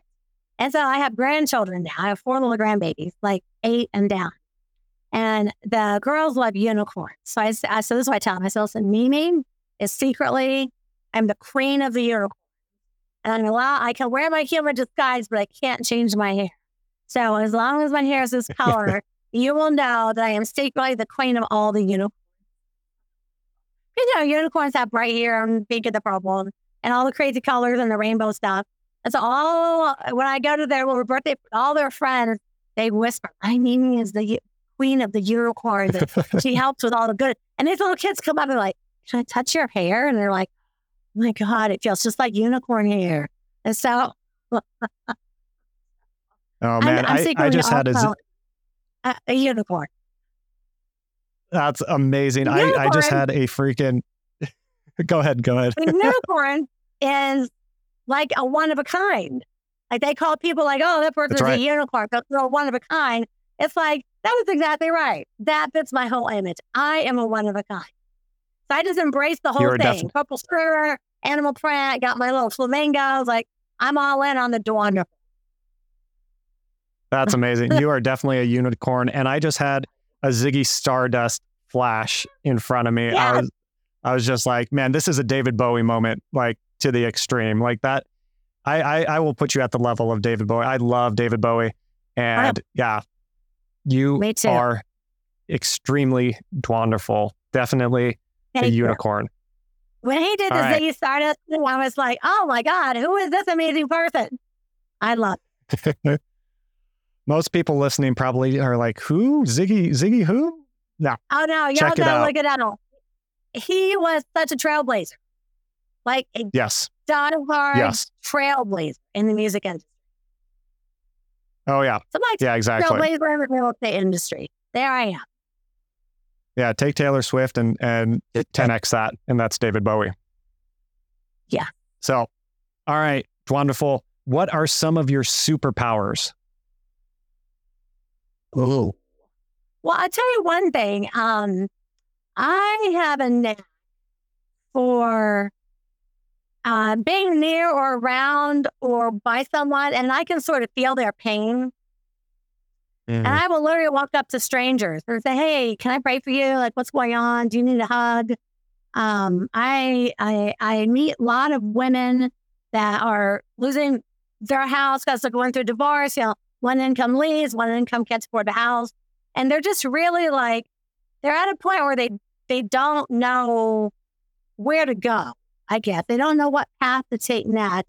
And so I have grandchildren now. I have four little grandbabies, like eight and down. And the girls love unicorns. So I—so this is what I tell them. I said, listen, Mimi is secretly, I'm the queen of the unicorn. And I'm allowed, I can wear my human disguise, but I can't change my hair. So as long as my hair is this color, you will know that I am secretly the queen of all the unicorns. You know, unicorns have bright hair and pink and the purple and all the crazy colors and the rainbow stuff. And so all when I go to their little birthday, all their friends, they whisper, "My Mimi is the queen of the unicorns. she helps with all the good." And these little kids come up and like, "Can I touch your hair?" And they're like, "Oh my god, it feels just like unicorn hair." And so Oh I'm, man, I'm I, I just had a, a, a unicorn. that's amazing. I, I just had a freaking go ahead, go ahead. A unicorn is like a one of a kind. Like they call people like, "Oh, that person's right. a unicorn," they're a one of a kind. It's like that is exactly right. That fits my whole image. I am a one of a kind. So I just embrace the whole You're thing. definitely- Purple skirt, animal print, got my little flamingos. Like I'm all in on the wonderful. That's amazing. you are definitely a unicorn. And I just had a Ziggy Stardust flash in front of me. I was I was just like, man, this is a David Bowie moment, like to the extreme. Like that. I I, I will put you at the level of David Bowie. I love David Bowie. And yeah, you are extremely wonderful. Definitely a Thank you. unicorn. When he did the All right. Ziggy Stardust, I was like, "Oh my god, who is this amazing person?" I love. Most people listening probably are like, who? Ziggy, Ziggy who? No. Oh no, y'all Check it gotta look it up. He was such a trailblazer, like a Yes. diehard Yes. trailblazer in the music industry. Oh yeah. So like Yeah, exactly. trailblazer in the real estate industry. There I am. Yeah, take Taylor Swift and and 10x that, and that's David Bowie. Yeah. So, all right, wonderful. What are some of your superpowers? Well, I'll tell you one thing. Um, I have a knack for uh, being near or around or by someone, and I can sort of feel their pain. And I will literally walk up to strangers and say, "Hey, can I pray for you? Like, what's going on? Do you need a hug?" Um, I I I meet a lot of women that are losing their house because they're going through divorce. You know, one income leaves, one income can't support the house, and they're just really like they're at a point where they they don't know where to go. I guess they don't know what path to take next.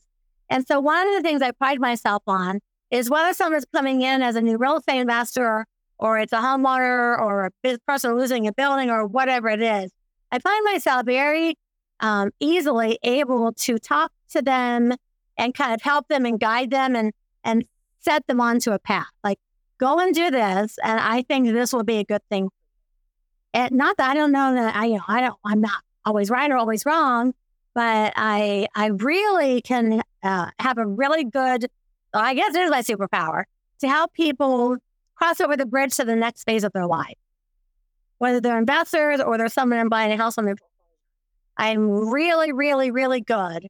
And so one of the things I pride myself on is whether someone's coming in as a new real estate investor or it's a homeowner or a person losing a building or whatever it is, I find myself very um, easily able to talk to them and kind of help them and guide them and and set them onto a path. Like, go and do this, and I think this will be a good thing. And not that I don't know that I, you know, I don't, I'm not always right or always wrong, but I, I really can uh, have a really good. I guess it is my superpower to help people cross over the bridge to the next phase of their life, whether they're investors or they're someone buying a house on their I'm really, really, really good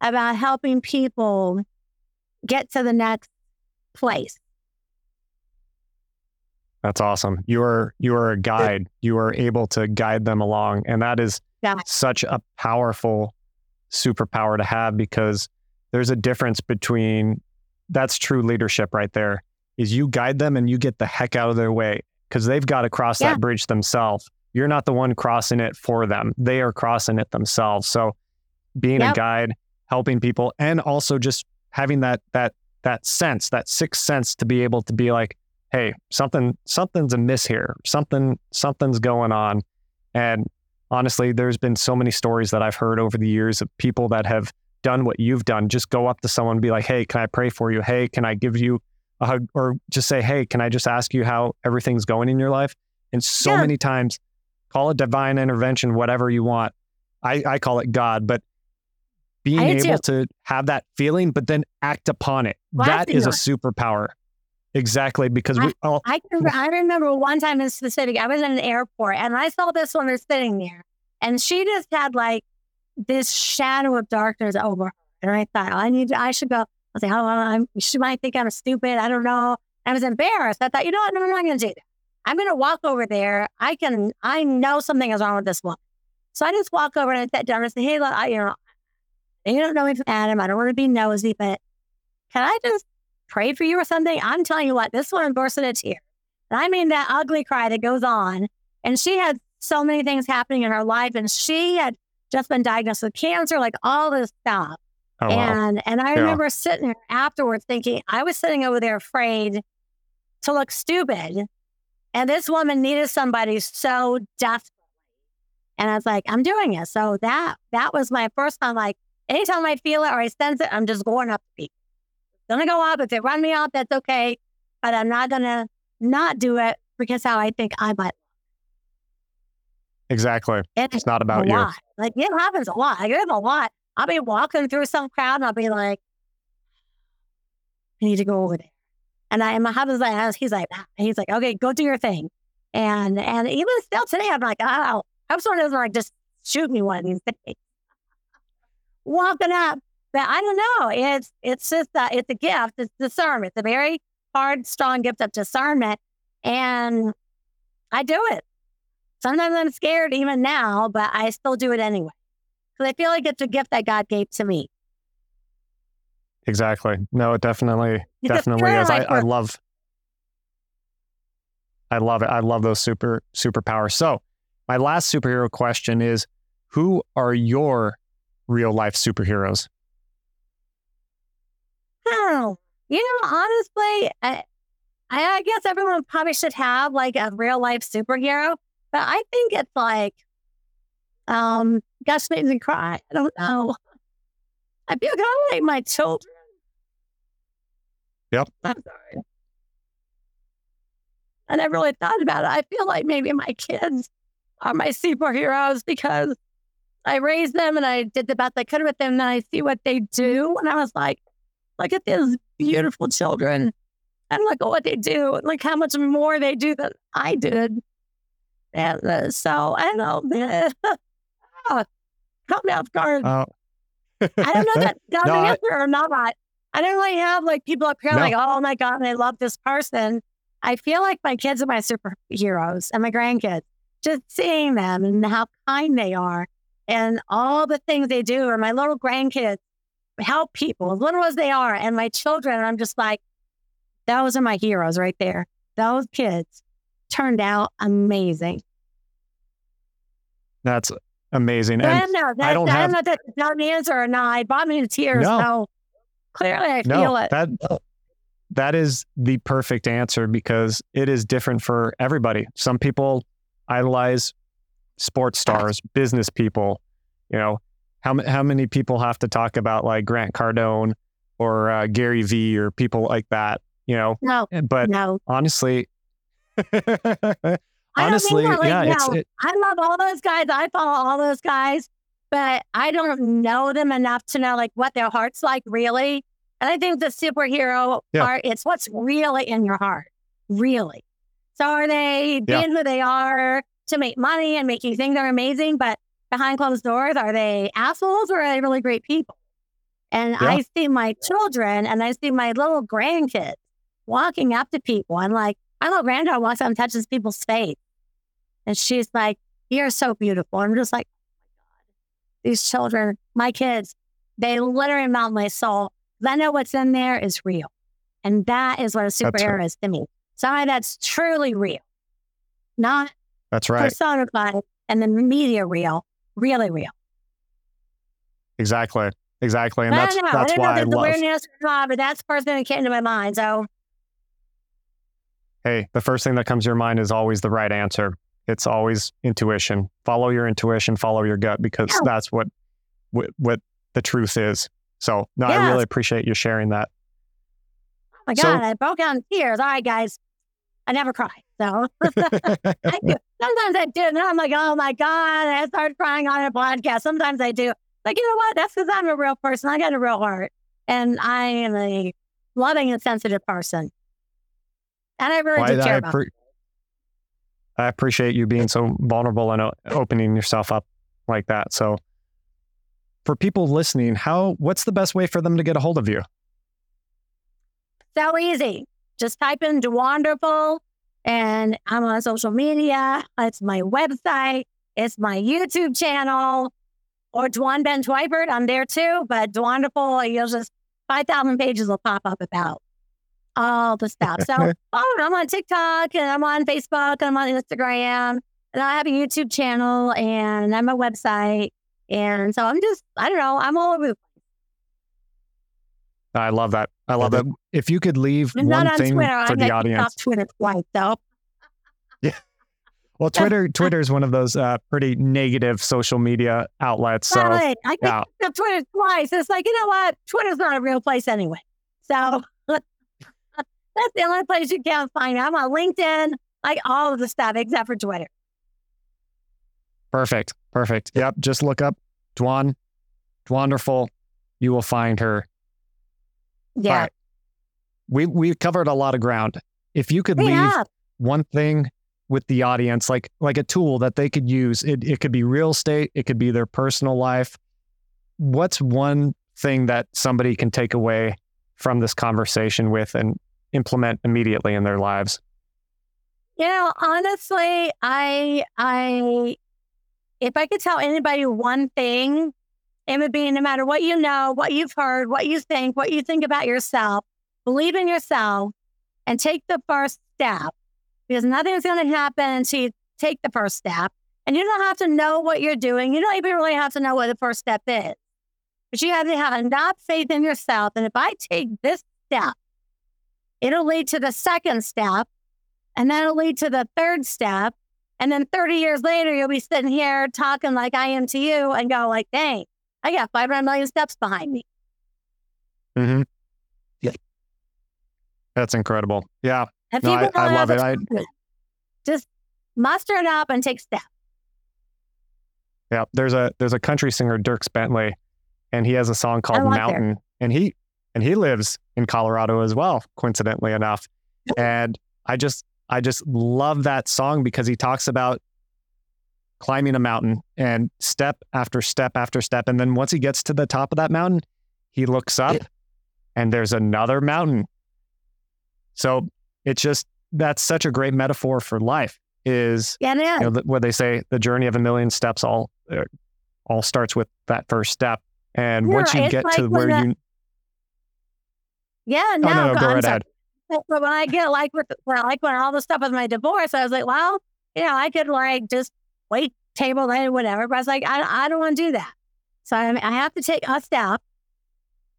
about helping people get to the next place. That's awesome. You are you are a guide. You are able to guide them along, and that is Yeah. such a powerful superpower to have because there's a difference between that's true leadership right there. Is you guide them and you get the heck out of their way because they've got to cross Yeah. that bridge themselves. You're not the one crossing it for them. They are crossing it themselves. So being a guide, helping people, and also just having that that that sense, that sixth sense to be able to be like, hey, something something's amiss here. Something something's going on. And honestly, there's been so many stories that I've heard over the years of people that have done what you've done. Just go up to someone and be like, hey, can I pray for you? Hey, can I give you a hug? Or just say, hey, can I just ask you how everything's going in your life? And so Yeah. many times, call it divine intervention, whatever you want. I, I call it God, but being I able to have that feeling, but then act upon it. Well, that is a superpower. Exactly. Because we all, I can, I remember one time in specific, I was in an airport and I saw this woman sitting there and she just had like this shadow of darkness over her. And I thought, I need to, I should go. I was like, oh, I'm, she might think I'm stupid. I don't know. I was embarrassed. I thought, you know what? No, I'm not going to do that. I'm going to walk over there. I can, I know something is wrong with this woman. So I just walk over and I sat down and said, hey, look, I, you know, you don't know me from Adam. I don't want to be nosy, but can I just pray for you or something? I'm telling you what, this one burst into tears. And I mean that ugly cry that goes on. And she had so many things happening in her life, and she had just been diagnosed with cancer, like all this stuff. oh, wow. and and I Yeah. remember sitting there afterwards thinking, I was sitting over there afraid to look stupid. And this woman needed somebody so desperately. And I was like, I'm doing it. So that that was my first time. Like anytime I feel it or I sense it, I'm just going up to people. Gonna go up. If they run me off, that's okay. But I'm not gonna not do it because how I think I might. exactly. And It's not about you. lot. Like it happens a lot. Like, there's a lot. I'll be walking through some crowd and I'll be like, I need to go over there. And I and my husband's like, he's like, "Ah." he's like, okay, go do your thing. And and even still today, I'm like, oh, I'm sort of like just shoot me one of these days. Walking up. But I don't know. It's it's just uh, it's a gift. It's discernment. It's a very hard, strong gift of discernment. And I do it. Sometimes I'm scared even now, but I still do it anyway. Because I feel like it's a gift that God gave to me. Exactly. No, it definitely, It's definitely is. I, I love, I love it. I love those super superpowers. So, my last superhero question is: Who are your real life superheroes? Oh, you know, honestly, I, I guess everyone probably should have like a real life superhero, but I think it's like, um, gosh, makes me cry. I don't know. I feel kind of like my children. Yep. I'm sorry. I never really thought about it. I feel like maybe my kids are my superheroes because I raised them and I did the best I could with them. And I see what they do. And I was like, look at these beautiful children and look at what they do. and Look how much more they do than I did. And uh, so I don't know, man. Ah, caught me off guard. Oh, I don't know that that's No, an I- answer or not. I don't really have like people up here No. like, oh my God, I love this person. I feel like my kids are my superheroes and my grandkids. Just seeing them and how kind they are and all the things they do, or my little grandkids help people, as little as they are, and my children. I'm just like, those are my heroes right there. Those kids turned out amazing. that's amazing. I And don't know. That, I don't I have- don't know if that's not an answer or not. It brought me to tears. No. So clearly I no, feel it. that that is the perfect answer because it is different for everybody. Some people idolize sports stars, business people. You know, how how many people have to talk about like Grant Cardone or uh, Gary Vee or people like that? You know, no, but no. honestly, I don't honestly, that, like, yeah, it's no. it, I love all those guys. I follow all those guys, but I don't know them enough to know like what their heart's like really. And I think the superhero Yeah. part, it's what's really in your heart, really. So are they Yeah. being who they are to make money and make you think they're amazing? But behind closed doors? Are they assholes or are they really great people? And Yeah. I see my children and I see my little grandkids walking up to people and like, my little granddaughter walks up and touches people's face. And she's like, You're so beautiful. I'm just like, oh my God. These children, my kids, they literally melt my soul. I know what's in there is real. And that is what a right. superhero is to me. Somebody that's truly real, not That's right. personified and the media real, really real. Exactly. Exactly. And that's know. that's I don't why know I love. awareness or not, but that's the first thing that came to my mind. So Hey, the first thing that comes to your mind is always the right answer. It's always intuition. Follow your intuition, follow your gut because Yeah. that's what, what what the truth is. So, no, I really appreciate you sharing that. oh my So- God, I broke out in tears. All right, guys. I never cry. So I do. Sometimes I do. And then I'm like, oh my God. I start crying on a podcast. Sometimes I do. Like, you know what? That's because I'm a real person. I got a real heart. And I am a loving and sensitive person. And I really Well, do I, care I, about appre- I appreciate you being so vulnerable and opening yourself up like that. So, for people listening, how what's the best way for them to get a hold of you? So easy. Just type in Dwanderful and I'm on social media. It's my website. It's my YouTube channel or Dwan Bent Twyford. I'm there too, but Dwanderful, you'll just 5,000 pages will pop up about all the stuff. So oh, I'm on TikTok and I'm on Facebook and I'm on Instagram and I have a YouTube channel and I'm a website. And so I'm just, I don't know, I'm all over the I love that. I love that. If you could leave I'm one on thing Twitter. for I the audience, off Twitter twice, though. well, Twitter Twitter is one of those uh, pretty negative social media outlets. So, Right. I yeah. kicked off Twitter twice. It's like, you know what? Twitter's not a real place anyway. So that's the only place you can't find me. I'm on LinkedIn, like all of the stuff except for Twitter. Perfect. Perfect. Yep. Just look up Dwan. Wonderful. You will find her. Yeah. Right. We we covered a lot of ground. If you could We leave have. one thing with the audience, like like a tool that they could use, it, it could be real estate, it could be their personal life. What's one thing that somebody can take away from this conversation with and implement immediately in their lives? You know, honestly, I I if I could tell anybody one thing, it would be no matter what you know, what you've heard, what you think, what you think about yourself, believe in yourself and take the first step because nothing's going to happen until you take the first step. And you don't have to know what you're doing. You don't even really have to know what the first step is. But you have to have enough faith in yourself. And if I take this step, it'll lead to the second step and that'll lead to the third step. And then 30 years later, you'll be sitting here talking like I am to you and go like, dang, I got 500 million steps behind me. Mm-hmm. Yeah. That's incredible. Yeah. No, I- I love it. I- Just muster it up and take steps. Yeah, there's a there's a country singer Dierks Bentley, and he has a song called. Mountain, and he and he lives in Colorado as well, coincidentally enough. And I just I just love that song because he talks about climbing a mountain and step after step after step, and then once he gets to the top of that mountain, he looks up, and there's another mountain. So it's just that's such a great metaphor for life. Is Yeah, yeah. you know, th- what they say, the journey of a million steps all uh, all starts with that first step. And Yeah, once you get like to where when you, Yeah, no, oh no, no, go I'm right ahead. But but when I get like with like when all the stuff with my divorce, I was like, well, you know, I could like just wait table and whatever. But I was like, I, I don't want to do that. So I, I have to take a step.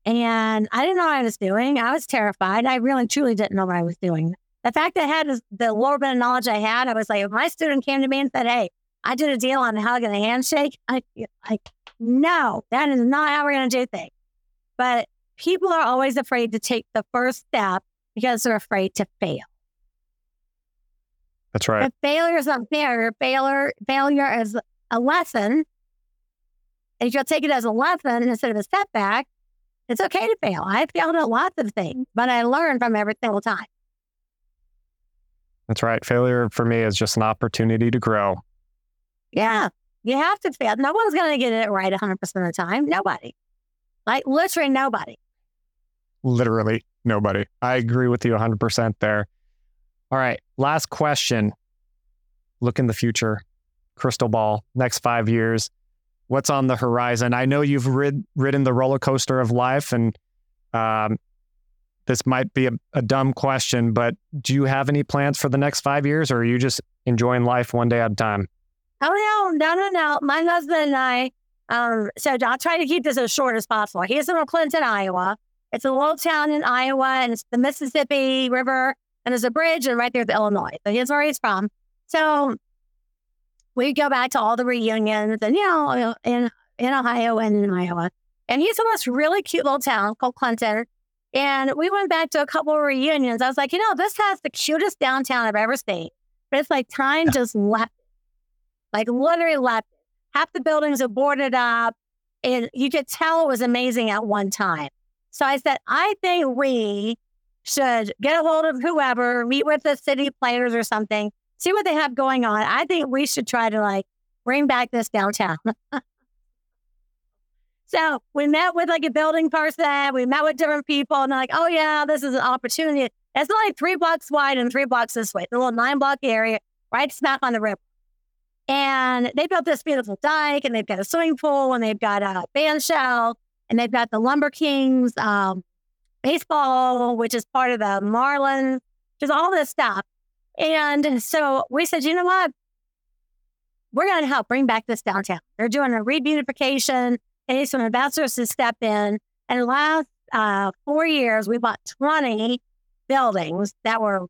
And I didn't know what I was doing. I was terrified. I really truly didn't know what I was doing. The fact I had the little bit of knowledge I had, I was like, if my student came to me and said, Hey, I did a deal on a hug and a handshake, I like, no, that is not how we're gonna do things. But people are always afraid to take the first step because they're afraid to fail. That's right. If failure is not failure, failure failure is a lesson. And If you'll take it as a lesson instead of a setback, it's okay to fail. I failed at lots of things, but I learned from every single time. That's right. Failure for me is just an opportunity to grow. Yeah. You have to fail. No one's going to get it right 100% of the time. Nobody. Like literally nobody. Literally nobody. I agree with you 100% there. All right. Last question. Look in the future, crystal ball, next five years. What's on the horizon? I know you've rid, ridden the roller coaster of life, and um, this might be a, a dumb question, but do you have any plans for the next five years, or are you just enjoying life one day at a time? Oh, no, no, no, no. My husband and I, um, so I'll try to keep this as short as possible. He's in Clinton, Iowa. It's a little town in Iowa, and it's the Mississippi River, and there's a bridge, and right there's Illinois. So he's where he's from. So we go back to all the reunions, and you know, in in Ohio and in Iowa. And he's in this really cute little town called Clinton. And we went back to a couple of reunions. I was like, you know, this has the cutest downtown I've ever seen. But it's like time just left. Like literally left. Half the buildings are boarded up. And you could tell it was amazing at one time. So I said, I think we should get a hold of whoever, meet with the city planners or something, see what they have going on. I think we should try to like bring back this downtown. So we met with like a building person, we met with different people, and they're like, oh, yeah, this is an opportunity. It's only three blocks wide and three blocks this way, a little nine block area, right smack on the river. And they built this beautiful dike, and they've got a swimming pool, and they've got a band shell, and they've got the Lumber Kings um, baseball, which is part of the Marlins, just all this stuff. And so we said, you know what? We're going to help bring back this downtown. They're doing a rebeautification need some investors to step in. And the last uh, four years, we bought 20 buildings that were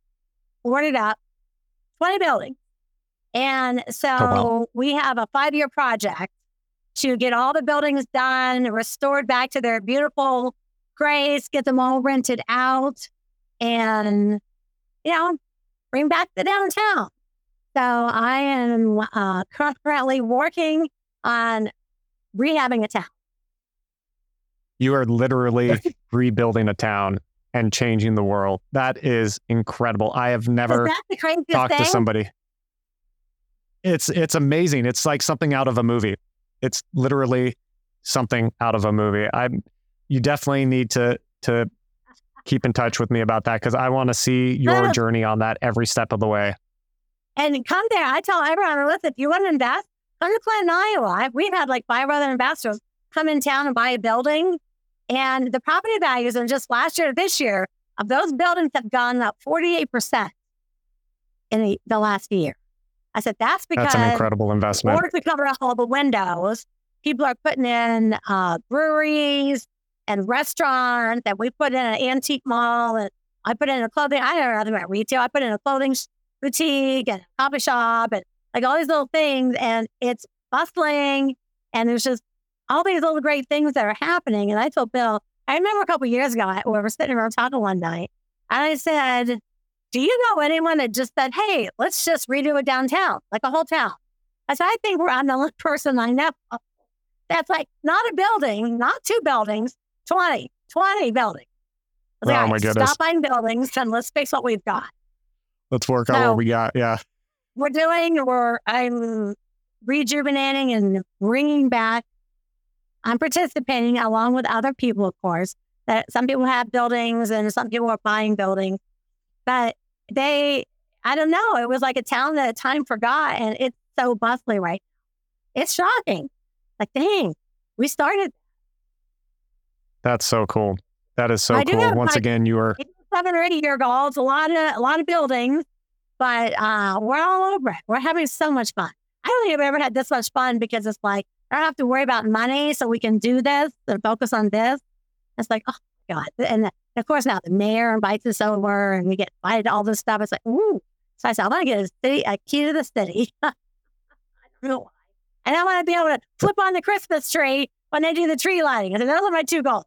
boarded up, 20 buildings. And so oh, wow. we have a five year project to get all the buildings done, restored back to their beautiful grace, get them all rented out, and, you know, bring back the downtown. So I am uh, currently working on rehabbing a town. You are literally rebuilding a town and changing the world. That is incredible. I have never talked thing? to somebody. It's it's amazing. It's like something out of a movie. It's literally something out of a movie. I you definitely need to to keep in touch with me about that because I want to see your journey on that every step of the way. And come there. I tell everyone, listen, if you want to invest, come to Clinton, Iowa. We've had like five other investors come in town and buy a building. And the property values in just last year to this year of those buildings have gone up 48% in the, the last year. I said, that's because that's an incredible investment. In order to cover up all the windows, people are putting in uh, breweries and restaurant that we put in an antique mall, and I put in a clothing. I don't know about retail. I put in a clothing boutique and a coffee shop, and like all these little things, and it's bustling, and there's just all these little great things that are happening. And I told Bill, I remember a couple years ago, we were sitting around talking one night, and I said, "Do you know anyone that just said, hey, let's just redo it downtown, like a whole town?" I said, "I think we're I'm the only person I know that's like not a building, not two buildings, 20, 20 buildings." oh like, my goodness! Stop buying buildings and let's fix what we've got. Let's work on what we got. Yeah we're doing, or I'm rejuvenating and bringing back. I'm participating along with other people, of course. That some people have buildings and some people are buying buildings, but they, I don't know. It was like a town that time forgot, and it's so bustling right now. It's shocking. Like, dang, we started. That's so cool. That is so I cool. Once again, you are seven or eight year olds, a lot of a lot of buildings, but uh, we're all over it. We're having so much fun. I don't think I've ever had this much fun because it's like I don't have to worry about money, so we can do this and focus on this. It's like, oh god! And of course, now the mayor invites us over, and we get invited to all this stuff. It's like, ooh. So I said, I want to get a city, a key to the city. I don't know why. And I want to be able to flip on the Christmas tree when they do the tree lighting. I said, those are my two goals.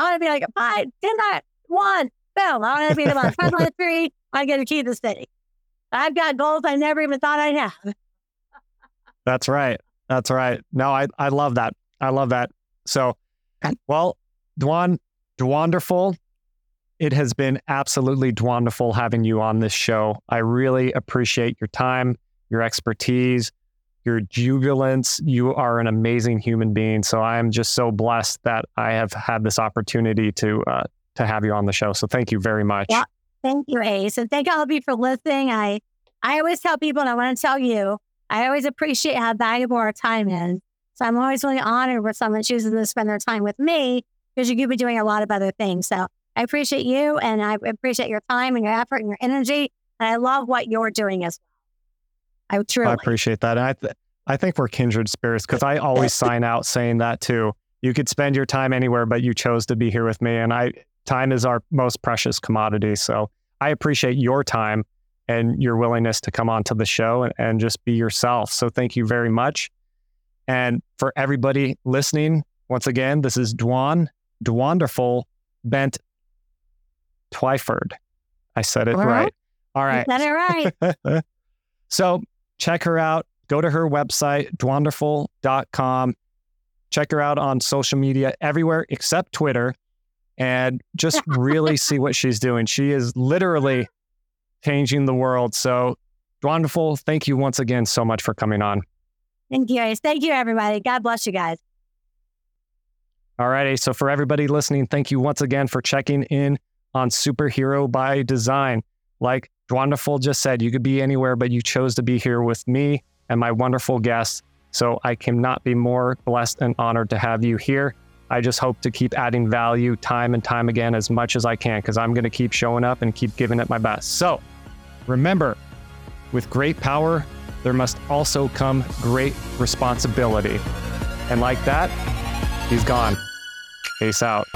I want to be like, five, ten, nine, one, boom. I want to be able to front of the tree. I get a key the city. I've got goals I never even thought I'd have. That's right. That's right. No, I, I love that. I love that. So, well, Dwan, wonderful. It has been absolutely wonderful having you on this show. I really appreciate your time, your expertise, your jubilance. You are an amazing human being. So I am just so blessed that I have had this opportunity to uh, to have you on the show. So thank you very much. Yeah. Thank you, Ace. And thank all of you for listening. I I always tell people, and I want to tell you, I always appreciate how valuable our time is. So I'm always really honored when someone chooses to spend their time with me because you could be doing a lot of other things. So I appreciate you and I appreciate your time and your effort and your energy. And I love what you're doing as well. I truly I appreciate that. And I, th- I think we're kindred spirits because I always sign out saying that too. You could spend your time anywhere, but you chose to be here with me. And I, time is our most precious commodity. So I appreciate your time and your willingness to come onto the show and, and just be yourself. So thank you very much. And for everybody listening, once again, this is Dwan, Dwanderful Bent Twyford. I said it All right. right. All right. You said it right. so check her out. Go to her website, dwanderful.com. Check her out on social media everywhere except Twitter and just really see what she's doing. She is literally changing the world. So, Dwanderful, thank you once again so much for coming on. Thank you. Thank you, everybody. God bless you guys. All righty. So, for everybody listening, thank you once again for checking in on Superhero by Design. Like Dwanderful just said, you could be anywhere, but you chose to be here with me and my wonderful guests. So, I cannot be more blessed and honored to have you here. I just hope to keep adding value time and time again as much as I can because I'm going to keep showing up and keep giving it my best. So, remember, with great power, there must also come great responsibility. And like that, he's gone. Peace out.